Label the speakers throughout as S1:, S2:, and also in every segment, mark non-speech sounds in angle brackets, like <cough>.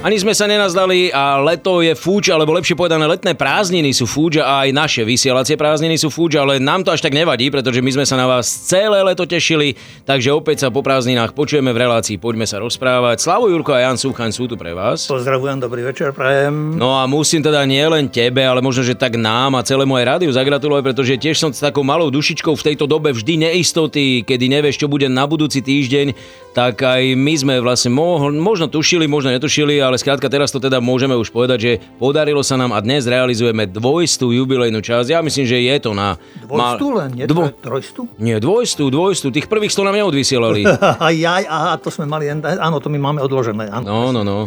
S1: Ani sme sa nenazdali a leto je fúč, alebo lepšie povedané letné prázdniny sú fúč a aj naše vysielacie prázdniny sú fúč, ale nám to až tak nevadí, pretože my sme sa na vás celé leto tešili, takže opäť sa po prázdninách počujeme v relácii Poďme sa rozprávať. Slavo Jurko a Jan Súchaň sú tu pre vás.
S2: Pozdravujem, dobrý večer, prajem.
S1: No a musím teda nie len tebe, ale možno, že tak nám a celému aj rádiu zagratulovať, pretože tiež som s takou malou dušičkou v tejto dobe vždy neistoty, kedy nevieš, čo bude na budúci týždeň, tak aj my sme vlastne mohli, možno tušili, možno netušili, ale skrátka teraz to teda môžeme už povedať, že podarilo sa nám a dnes realizujeme dvojstú jubilejnú časť. Ja myslím, že je to na...
S2: Dvojstú len, nie Dvo... trojstú?
S1: Nie, dvojstú, dvojstú. Tých prvých sto nám neodvysielali. <laughs>
S2: aj, aj, aha, to sme mali, áno, to my máme odložené. Áno,
S1: no, no, no.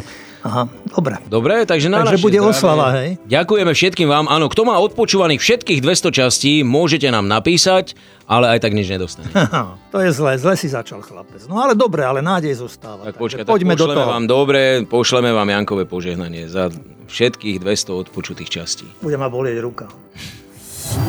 S2: Aha, dobre.
S1: Dobre, takže na
S2: Takže bude zdravie. oslava, hej?
S1: Ďakujeme všetkým vám. Áno, kto má odpočúvaných všetkých 200 častí, môžete nám napísať, ale aj tak nič nedostane. <laughs>
S2: to je zle, zle si začal chlapec. No ale dobre, ale nádej zostáva.
S1: Tak počkaj, poďme tak do toho. vám dobre, pošleme vám Jankové požehnanie za všetkých 200 odpočutých častí.
S2: Bude ma bolieť ruka.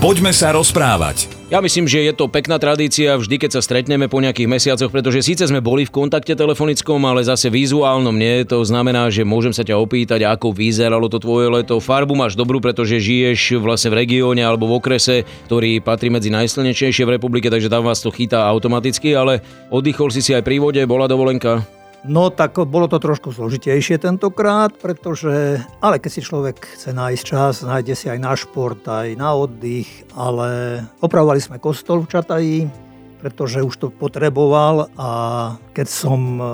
S3: Poďme sa rozprávať.
S1: Ja myslím, že je to pekná tradícia vždy, keď sa stretneme po nejakých mesiacoch, pretože síce sme boli v kontakte telefonickom, ale zase vizuálnom nie. To znamená, že môžem sa ťa opýtať, ako vyzeralo to tvoje leto. Farbu máš dobrú, pretože žiješ vlastne v regióne alebo v okrese, ktorý patrí medzi najsilnejšie v republike, takže tam vás to chytá automaticky, ale oddychol si si aj pri vode, bola dovolenka?
S2: No tak bolo to trošku zložitejšie tentokrát, pretože, ale keď si človek chce nájsť čas, nájde si aj na šport, aj na oddych, ale opravovali sme kostol v Čataji, pretože už to potreboval a keď som e,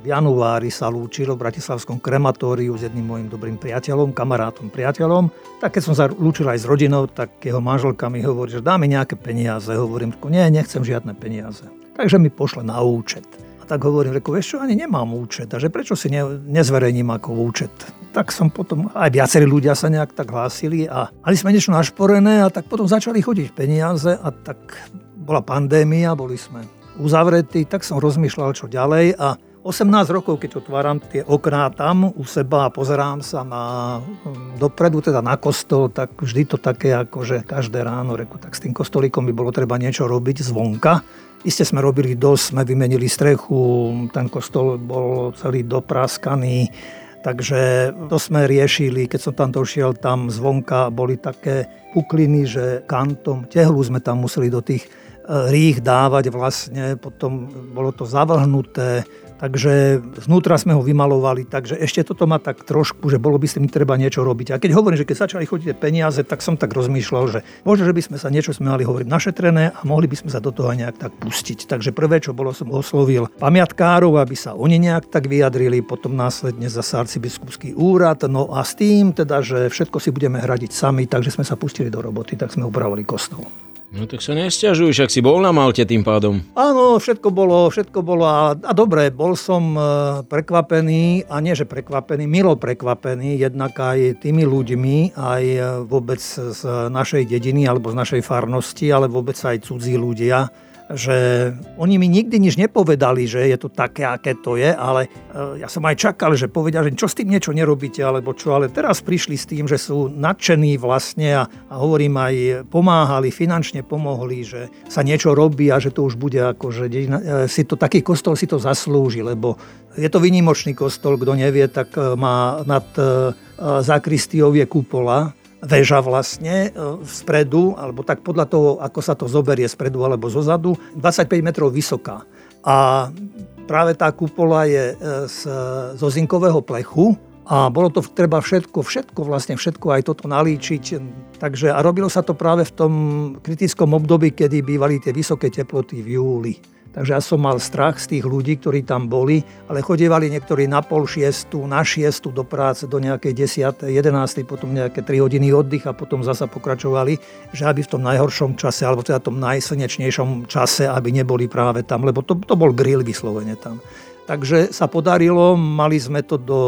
S2: v januári sa lúčil v Bratislavskom krematóriu s jedným môjim dobrým priateľom, kamarátom, priateľom, tak keď som sa lúčil aj s rodinou, tak jeho manželka mi hovorí, že dáme nejaké peniaze. Hovorím, nie, nechcem žiadne peniaze. Takže mi pošle na účet. A tak hovorím, reku, vieš čo, ani nemám účet, a že prečo si ne, nezverejním ako účet. Tak som potom, aj viacerí ľudia sa nejak tak hlásili a mali sme niečo našporené a tak potom začali chodiť peniaze a tak bola pandémia, boli sme uzavretí, tak som rozmýšľal, čo ďalej a 18 rokov, keď otváram tie okná tam u seba a pozerám sa na dopredu, teda na kostol, tak vždy to také, ako že každé ráno, reku, tak s tým kostolíkom by bolo treba niečo robiť zvonka. Isté sme robili dosť, sme vymenili strechu, ten kostol bol celý dopraskaný, takže to sme riešili. Keď som tam došiel, tam zvonka boli také pukliny, že kantom tehlu sme tam museli do tých eh, rých dávať vlastne, potom bolo to zavlhnuté, Takže znútra sme ho vymalovali, takže ešte toto má tak trošku, že bolo by s tým treba niečo robiť. A keď hovorím, že keď začali chodiť peniaze, tak som tak rozmýšľal, že možno, že by sme sa niečo sme mali hovoriť našetrené a mohli by sme sa do toho nejak tak pustiť. Takže prvé, čo bolo, som oslovil pamiatkárov, aby sa oni nejak tak vyjadrili, potom následne za arcibiskupský úrad. No a s tým teda, že všetko si budeme hradiť sami, takže sme sa pustili do roboty, tak sme upravili kostol.
S1: No tak sa nestiažuj, však si bol na Malte tým pádom.
S2: Áno, všetko bolo, všetko bolo a, a dobre, bol som e, prekvapený, a nie že prekvapený, milo prekvapený, jednak aj tými ľuďmi, aj e, vôbec z našej dediny alebo z našej farnosti, ale vôbec aj cudzí ľudia že oni mi nikdy nič nepovedali, že je to také, aké to je, ale e, ja som aj čakal, že povedia, že čo s tým niečo nerobíte, alebo čo, ale teraz prišli s tým, že sú nadšení vlastne a, a hovorím aj pomáhali, finančne pomohli, že sa niečo robí a že to už bude ako, že e, si to, taký kostol si to zaslúži, lebo je to vynimočný kostol, kto nevie, tak e, má nad zakristiou je kupola, väža vlastne e, alebo tak podľa toho, ako sa to zoberie spredu alebo zozadu, 25 metrov vysoká. A práve tá kupola je e, z, zo zinkového plechu, a bolo to treba všetko, všetko vlastne všetko aj toto nalíčiť. Takže a robilo sa to práve v tom kritickom období, kedy bývali tie vysoké teploty v júli. Takže ja som mal strach z tých ľudí, ktorí tam boli, ale chodievali niektorí na pol šiestu, na šiestu do práce, do nejakej 10. 11. potom nejaké 3 hodiny oddych a potom zasa pokračovali, že aby v tom najhoršom čase, alebo teda tom najslnečnejšom čase, aby neboli práve tam, lebo to, to bol grill vyslovene tam. Takže sa podarilo, mali sme to do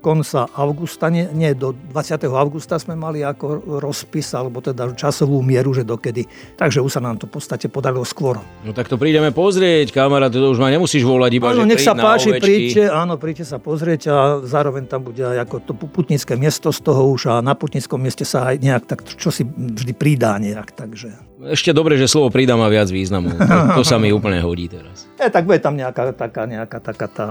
S2: konca augusta, nie, nie, do 20. augusta sme mali ako rozpis, alebo teda časovú mieru, že dokedy. Takže už sa nám to v podstate podarilo skôr.
S1: No tak to prídeme pozrieť, kamarát, to už ma nemusíš volať iba,
S2: áno,
S1: že
S2: nech sa páči,
S1: ovečky.
S2: príďte, áno, príďte sa pozrieť a zároveň tam bude aj ako to putnické miesto z toho už a na putnickom mieste sa aj nejak tak, čo si vždy pridá nejak, takže.
S1: Ešte dobre, že slovo pridá má viac významu. To, <laughs> to sa mi úplne hodí teraz.
S2: E, tak bude tam nejaká taká, nejaká taká tá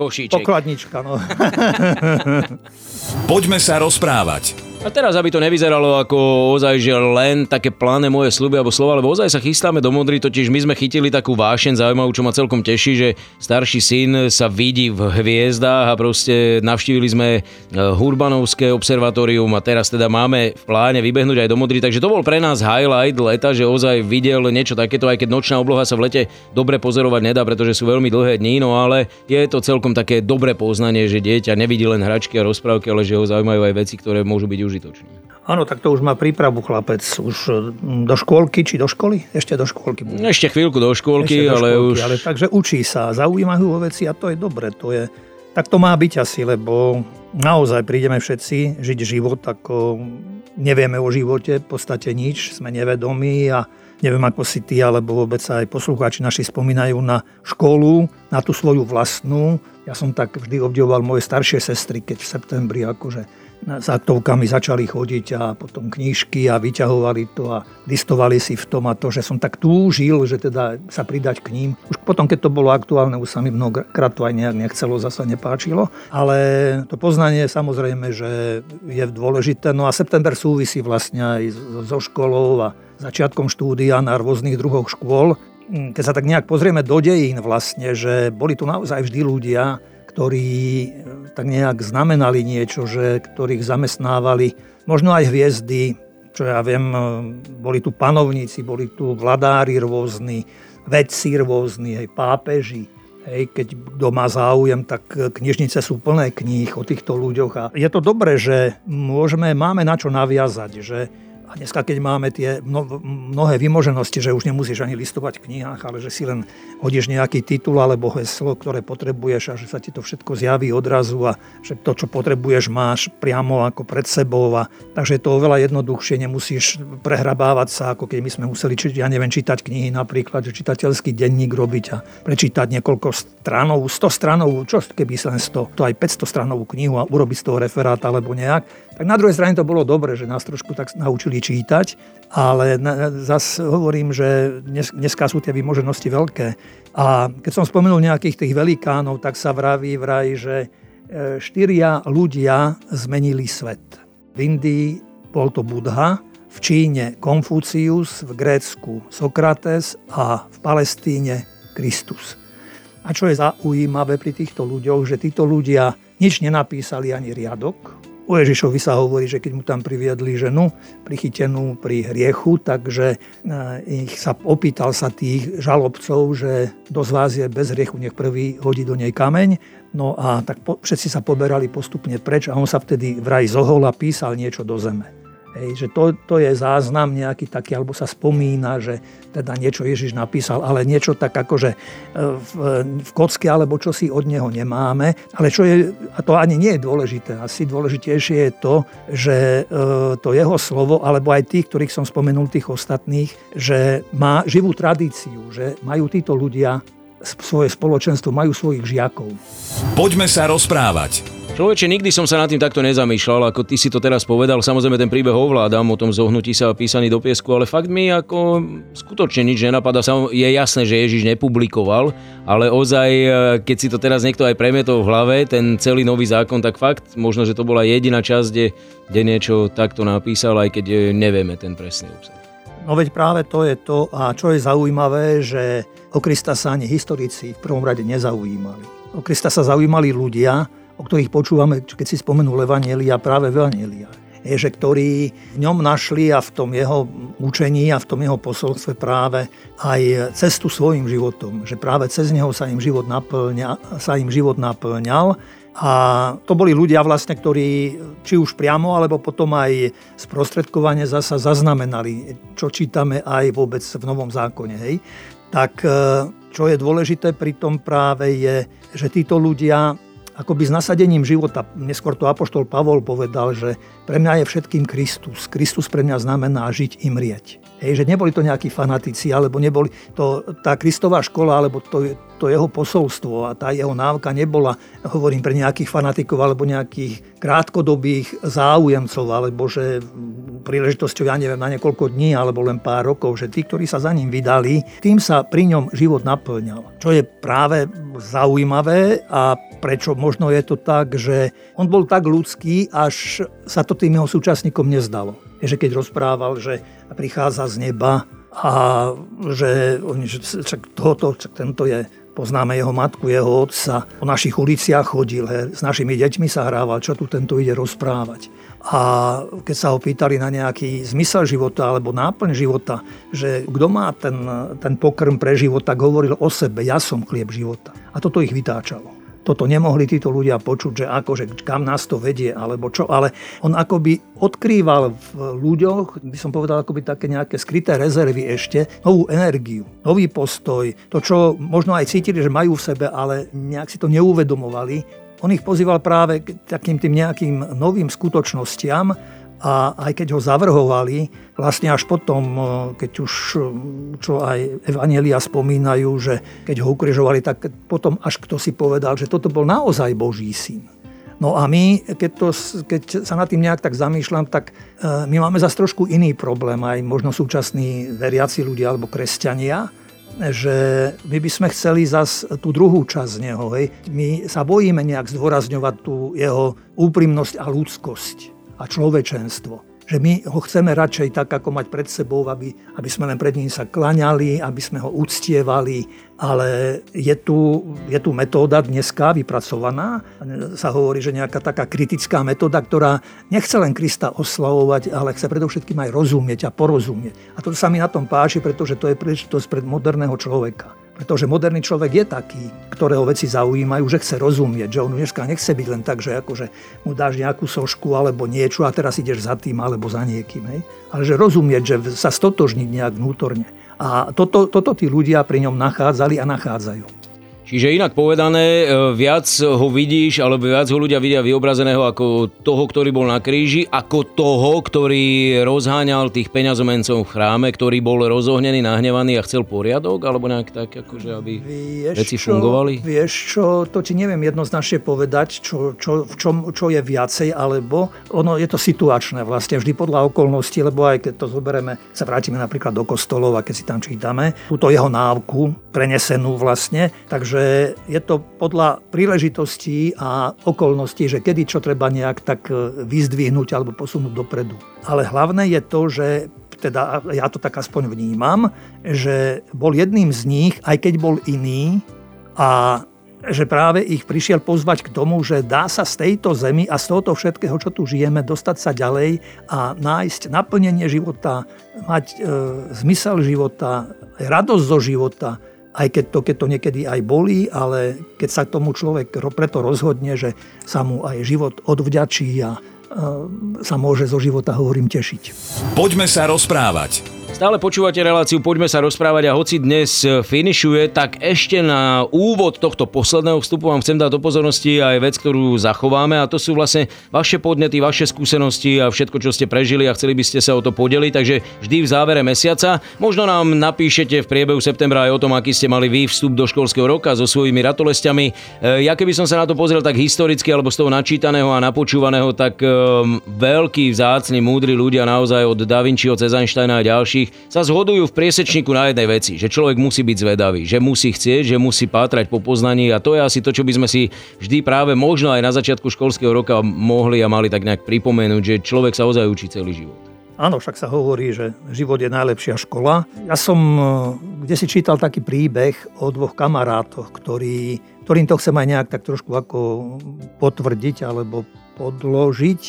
S1: Košíček.
S2: pokladnička, no. <laughs> <laughs>
S3: Poďme sa rozprávať.
S1: A teraz, aby to nevyzeralo ako ozaj, že len také pláne moje sluby alebo slova, lebo ozaj sa chystáme do Modry, totiž my sme chytili takú vášeň zaujímavú, čo ma celkom teší, že starší syn sa vidí v hviezdách a proste navštívili sme e, Hurbanovské observatórium a teraz teda máme v pláne vybehnúť aj do Modry, takže to bol pre nás highlight leta, že ozaj videl niečo takéto, aj keď nočná obloha sa v lete dobre pozorovať nedá, pretože sú veľmi dlhé dní, no ale je to celkom také dobré poznanie, že dieťa nevidí len hračky a rozprávky, ale že ho zaujímajú aj veci, ktoré môžu byť užitočné.
S2: Áno, tak to už má prípravu chlapec. Už mm, do škôlky, či do školy? Ešte do škôlky. bude.
S1: Ešte chvíľku do škôlky,
S2: Ešte do
S1: ale
S2: škôlky,
S1: už...
S2: Ale, takže učí sa, zaujímajú ho veci a to je dobre. To je, tak to má byť asi, lebo naozaj prídeme všetci žiť život, ako nevieme o živote, v podstate nič, sme nevedomí a neviem ako si ty, alebo vôbec aj poslucháči naši spomínajú na školu, na tú svoju vlastnú. Ja som tak vždy obdivoval moje staršie sestry, keď v septembri akože s aktovkami začali chodiť a potom knížky a vyťahovali to a listovali si v tom a to, že som tak túžil, že teda sa pridať k ním. Už potom, keď to bolo aktuálne, už sa mi mnohokrát to aj nejak nechcelo, zasa nepáčilo. Ale to poznanie samozrejme, že je dôležité. No a september súvisí vlastne aj so školou a začiatkom štúdia na rôznych druhoch škôl. Keď sa tak nejak pozrieme do dejín vlastne, že boli tu naozaj vždy ľudia, ktorí e, tak nejak znamenali niečo, že ktorých zamestnávali možno aj hviezdy, čo ja viem, e, boli tu panovníci, boli tu vladári rôzni, vedci rôzni, hej, pápeži. Hej, keď kto má záujem, tak knižnice sú plné kníh o týchto ľuďoch. A je to dobré, že môžeme, máme na čo naviazať, že a dneska, keď máme tie mnohé vymoženosti, že už nemusíš ani listovať v knihách, ale že si len hodíš nejaký titul alebo heslo, ktoré potrebuješ a že sa ti to všetko zjaví odrazu a že to, čo potrebuješ, máš priamo ako pred sebou. A, takže je to oveľa jednoduchšie, nemusíš prehrabávať sa, ako keď my sme museli, ja neviem, čítať knihy napríklad, že čitateľský denník robiť a prečítať niekoľko stranov, 100 stranov, čo keby len 100, to aj 500 stranovú knihu a urobiť z toho referát alebo nejak. Tak na druhej strane to bolo dobre, že nás trošku tak naučili čítať, ale zase hovorím, že dnes, dneska sú tie vymoženosti veľké. A keď som spomenul nejakých tých velikánov, tak sa vraví vraj, že e, štyria ľudia zmenili svet. V Indii bol to Budha, v Číne Konfúcius, v Grécku Sokrates a v Palestíne Kristus. A čo je zaujímavé pri týchto ľuďoch, že títo ľudia nič nenapísali ani riadok, O Ježišovi sa hovorí, že keď mu tam priviedli ženu prichytenú pri hriechu, takže e, ich sa opýtal sa tých žalobcov, že kto z vás je bez hriechu, nech prvý hodí do nej kameň. No a tak po, všetci sa poberali postupne preč a on sa vtedy vraj zohol a písal niečo do zeme. Hej, že to, to je záznam nejaký taký, alebo sa spomína, že teda niečo Ježiš napísal, ale niečo tak akože v, v kocke, alebo čo si od neho nemáme. Ale čo je, a to ani nie je dôležité, asi dôležitejšie je to, že e, to jeho slovo, alebo aj tých, ktorých som spomenul, tých ostatných, že má živú tradíciu, že majú títo ľudia svoje spoločenstvo, majú svojich žiakov.
S3: Poďme sa rozprávať.
S1: Človeče, nikdy som sa nad tým takto nezamýšľal, ako ty si to teraz povedal. Samozrejme, ten príbeh ovládam o tom zohnutí sa písaný do piesku, ale fakt mi ako skutočne nič nenapadá. Je jasné, že Ježiš nepublikoval, ale ozaj, e, keď si to teraz niekto aj premietol v hlave, ten celý nový zákon, tak fakt, možno, že to bola jediná časť, kde, kde niečo takto napísal, aj keď e, nevieme ten presný obsah.
S2: No veď práve to je to, a čo je zaujímavé, že o Krista sa ani historici v prvom rade nezaujímali. O Krista sa zaujímali ľudia, o ktorých počúvame, keď si spomenul Evanielia, práve Evanielia. Je, že ktorí v ňom našli a v tom jeho učení a v tom jeho posolstve práve aj cestu svojim životom. Že práve cez neho sa im život, naplňa, sa im život naplňal a to boli ľudia vlastne, ktorí či už priamo, alebo potom aj sprostredkovane zasa zaznamenali, čo čítame aj vôbec v Novom zákone. Hej. Tak e, čo je dôležité pri tom práve je, že títo ľudia akoby s nasadením života. Neskôr to apoštol Pavol povedal, že pre mňa je všetkým Kristus. Kristus pre mňa znamená žiť i mrieť. Hej, že neboli to nejakí fanatici, alebo neboli to, tá Kristová škola, alebo to, to jeho posolstvo a tá jeho návka nebola, hovorím, pre nejakých fanatikov alebo nejakých krátkodobých záujemcov, alebo že príležitosťou, ja neviem, na niekoľko dní alebo len pár rokov, že tí, ktorí sa za ním vydali, tým sa pri ňom život naplňal. Čo je práve zaujímavé a prečo možno je to tak, že on bol tak ľudský, až sa to tým jeho súčasníkom nezdalo. Že keď rozprával, že prichádza z neba a že, oni, že čak tohoto, čak tento je poznáme jeho matku, jeho otca, po našich uliciach chodil, he, s našimi deťmi sa hrával, čo tu tento ide rozprávať. A keď sa ho pýtali na nejaký zmysel života alebo náplň života, že kto má ten, ten pokrm pre život, tak hovoril o sebe, ja som chlieb života. A toto ich vytáčalo toto nemohli títo ľudia počuť, že akože kam nás to vedie, alebo čo, ale on akoby odkrýval v ľuďoch, by som povedal, akoby také nejaké skryté rezervy ešte, novú energiu, nový postoj, to, čo možno aj cítili, že majú v sebe, ale nejak si to neuvedomovali. On ich pozýval práve k takým tým nejakým novým skutočnostiam, a aj keď ho zavrhovali, vlastne až potom, keď už, čo aj Evanielia spomínajú, že keď ho ukrižovali, tak potom až kto si povedal, že toto bol naozaj Boží syn. No a my, keď, to, keď sa nad tým nejak tak zamýšľam, tak e, my máme zase trošku iný problém, aj možno súčasní veriaci ľudia alebo kresťania, že my by sme chceli zas tú druhú časť z neho. Hej. My sa bojíme nejak zdôrazňovať tú jeho úprimnosť a ľudskosť a človečenstvo. Že my ho chceme radšej tak, ako mať pred sebou, aby, aby sme len pred ním sa klaňali, aby sme ho uctievali, ale je tu, je tu metóda dneska vypracovaná. Sa hovorí, že nejaká taká kritická metóda, ktorá nechce len Krista oslavovať, ale chce predovšetkým aj rozumieť a porozumieť. A to sa mi na tom páči, pretože to je príležitosť pred moderného človeka. Pretože moderný človek je taký, ktorého veci zaujímajú, že chce rozumieť, že on dneska nechce byť len tak, že akože mu dáš nejakú sošku alebo niečo a teraz ideš za tým alebo za niekým. Hej? Ale že rozumieť, že sa stotožniť nejak vnútorne. A toto, toto tí ľudia pri ňom nachádzali a nachádzajú.
S1: Čiže inak povedané, e, viac ho vidíš, alebo viac ho ľudia vidia vyobrazeného ako toho, ktorý bol na kríži, ako toho, ktorý rozháňal tých peňazomencov v chráme, ktorý bol rozohnený, nahnevaný a chcel poriadok, alebo nejak tak, akože aby vieš veci čo, fungovali?
S2: Vieš čo, to ti neviem jednoznačne povedať, čo, čo, v čom, čo je viacej, alebo ono je to situačné vlastne, vždy podľa okolností, lebo aj keď to zoberieme, sa vrátime napríklad do kostolov a keď si tam čítame, túto jeho návku prenesenú vlastne, takže že je to podľa príležitostí a okolností, že kedy čo treba nejak tak e, vyzdvihnúť alebo posunúť dopredu. Ale hlavné je to, že teda ja to tak aspoň vnímam, že bol jedným z nich, aj keď bol iný a že práve ich prišiel pozvať k tomu, že dá sa z tejto zemi a z tohoto všetkého, čo tu žijeme, dostať sa ďalej a nájsť naplnenie života, mať e, zmysel života, radosť zo života, aj keď to, keď to niekedy aj bolí, ale keď sa tomu človek preto rozhodne, že sa mu aj život odvďačí a sa môže zo života, hovorím, tešiť.
S3: Poďme sa rozprávať.
S1: Stále počúvate reláciu Poďme sa rozprávať a hoci dnes finišuje, tak ešte na úvod tohto posledného vstupu vám chcem dať do pozornosti aj vec, ktorú zachováme a to sú vlastne vaše podnety, vaše skúsenosti a všetko, čo ste prežili a chceli by ste sa o to podeliť, takže vždy v závere mesiaca. Možno nám napíšete v priebehu septembra aj o tom, aký ste mali vy vstup do školského roka so svojimi ratolestiami. E, ja keby som sa na to pozrel tak historicky alebo z toho načítaného a napočúvaného, tak um, veľkí, vzácni, múdri ľudia naozaj od Da Vinciho cez Einsteina a ďalších sa zhodujú v priesečníku na jednej veci, že človek musí byť zvedavý, že musí chcieť, že musí pátrať po poznaní a to je asi to, čo by sme si vždy práve možno aj na začiatku školského roka mohli a mali tak nejak pripomenúť, že človek sa ozaj učí celý život.
S2: Áno, však sa hovorí, že život je najlepšia škola. Ja som e, kde si čítal taký príbeh o dvoch kamarátoch, ktorí, ktorým to chcem aj nejak tak trošku ako potvrdiť alebo podložiť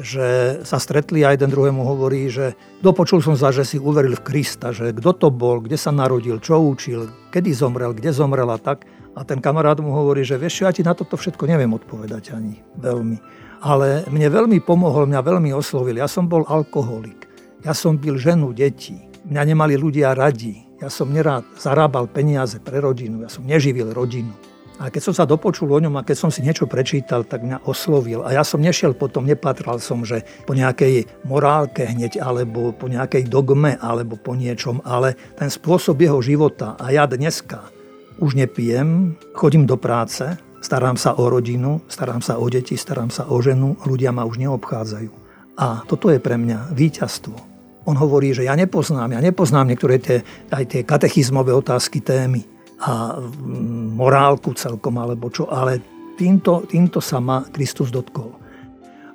S2: že sa stretli a jeden druhému hovorí, že dopočul som sa, že si uveril v Krista, že kto to bol, kde sa narodil, čo učil, kedy zomrel, kde zomrel a tak. A ten kamarát mu hovorí, že vieš, ja ti na toto všetko neviem odpovedať ani veľmi. Ale mne veľmi pomohol, mňa veľmi oslovil. Ja som bol alkoholik. Ja som byl ženu, deti. Mňa nemali ľudia radi. Ja som nerád zarábal peniaze pre rodinu. Ja som neživil rodinu. A keď som sa dopočul o ňom a keď som si niečo prečítal, tak mňa oslovil. A ja som nešiel potom, nepatral som, že po nejakej morálke hneď, alebo po nejakej dogme, alebo po niečom, ale ten spôsob jeho života. A ja dneska už nepijem, chodím do práce, starám sa o rodinu, starám sa o deti, starám sa o ženu, ľudia ma už neobchádzajú. A toto je pre mňa víťazstvo. On hovorí, že ja nepoznám, ja nepoznám niektoré tie, aj tie katechizmové otázky, témy a morálku celkom, alebo čo, ale týmto, týmto sa ma Kristus dotkol.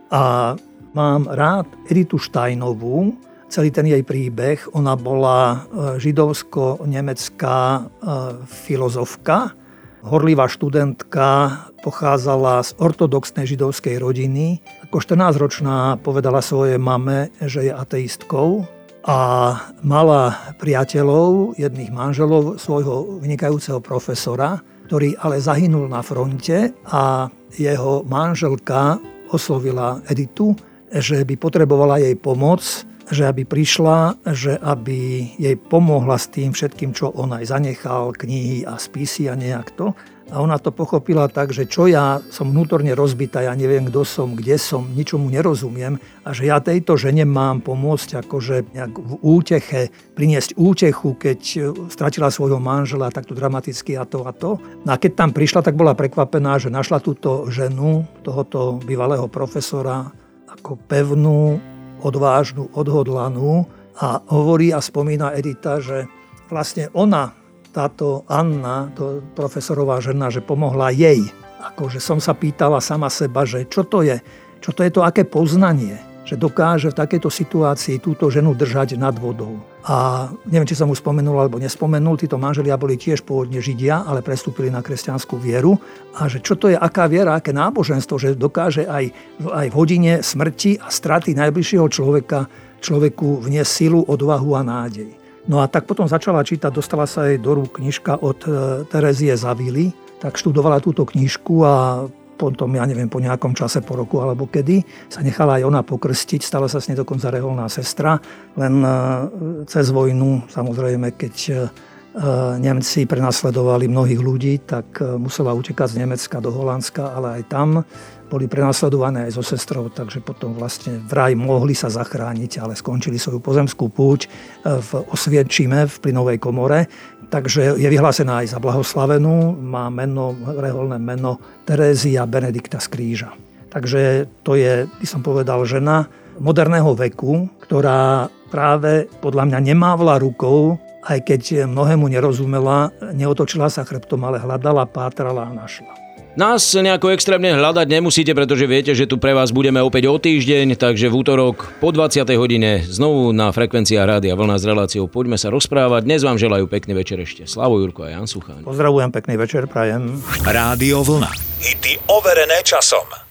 S2: A mám rád Editu Štajnovú, celý ten jej príbeh. Ona bola e, židovsko-nemecká e, filozofka, horlivá študentka, pochádzala z ortodoxnej židovskej rodiny. Ako 14-ročná povedala svojej mame, že je ateistkou, a mala priateľov, jedných manželov svojho vynikajúceho profesora, ktorý ale zahynul na fronte a jeho manželka oslovila Editu, že by potrebovala jej pomoc, že aby prišla, že aby jej pomohla s tým všetkým, čo on aj zanechal, knihy a spisy a nejak to. A ona to pochopila tak, že čo ja som vnútorne rozbitá, ja neviem, kto som, kde som, ničomu nerozumiem a že ja tejto žene mám pomôcť akože nejak v úteche, priniesť útechu, keď stratila svojho manžela takto dramaticky a to a to. No a keď tam prišla, tak bola prekvapená, že našla túto ženu, tohoto bývalého profesora, ako pevnú, odvážnu, odhodlanú a hovorí a spomína Edita, že vlastne ona táto Anna, to profesorová žena, že pomohla jej. Akože som sa pýtala sama seba, že čo to je, čo to je to, aké poznanie, že dokáže v takejto situácii túto ženu držať nad vodou. A neviem, či som mu spomenul alebo nespomenul, títo manželia boli tiež pôvodne Židia, ale prestúpili na kresťanskú vieru. A že čo to je, aká viera, aké náboženstvo, že dokáže aj, aj v hodine smrti a straty najbližšieho človeka človeku vniesť silu, odvahu a nádej. No a tak potom začala čítať, dostala sa jej do rúk knižka od e, Terezie Zavily, tak študovala túto knižku a potom, ja neviem, po nejakom čase, po roku alebo kedy, sa nechala aj ona pokrstiť, stala sa s nej dokonca reholná sestra, len e, cez vojnu, samozrejme, keď e, Nemci prenasledovali mnohých ľudí, tak musela utekať z Nemecka do Holandska, ale aj tam boli prenasledované aj so sestrou, takže potom vlastne vraj mohli sa zachrániť, ale skončili svoju pozemskú púť e, v Osviečime v plynovej komore. Takže je vyhlásená aj za blahoslavenú, má meno, reholné meno Terézia Benedikta z Kríža. Takže to je, by som povedal, žena moderného veku, ktorá práve podľa mňa nemávla rukou, aj keď mnohému nerozumela, neotočila sa chrbtom, ale hľadala, pátrala a našla.
S1: Nás nejako extrémne hľadať nemusíte, pretože viete, že tu pre vás budeme opäť o týždeň, takže v útorok po 20. hodine znovu na frekvencia Rádia Vlna s reláciou Poďme sa rozprávať. Dnes vám želajú pekný večer ešte. Slavo Jurko a Jan Sucháň.
S2: Pozdravujem, pekný večer, prajem.
S3: Rádio Vlna. Hity overené časom.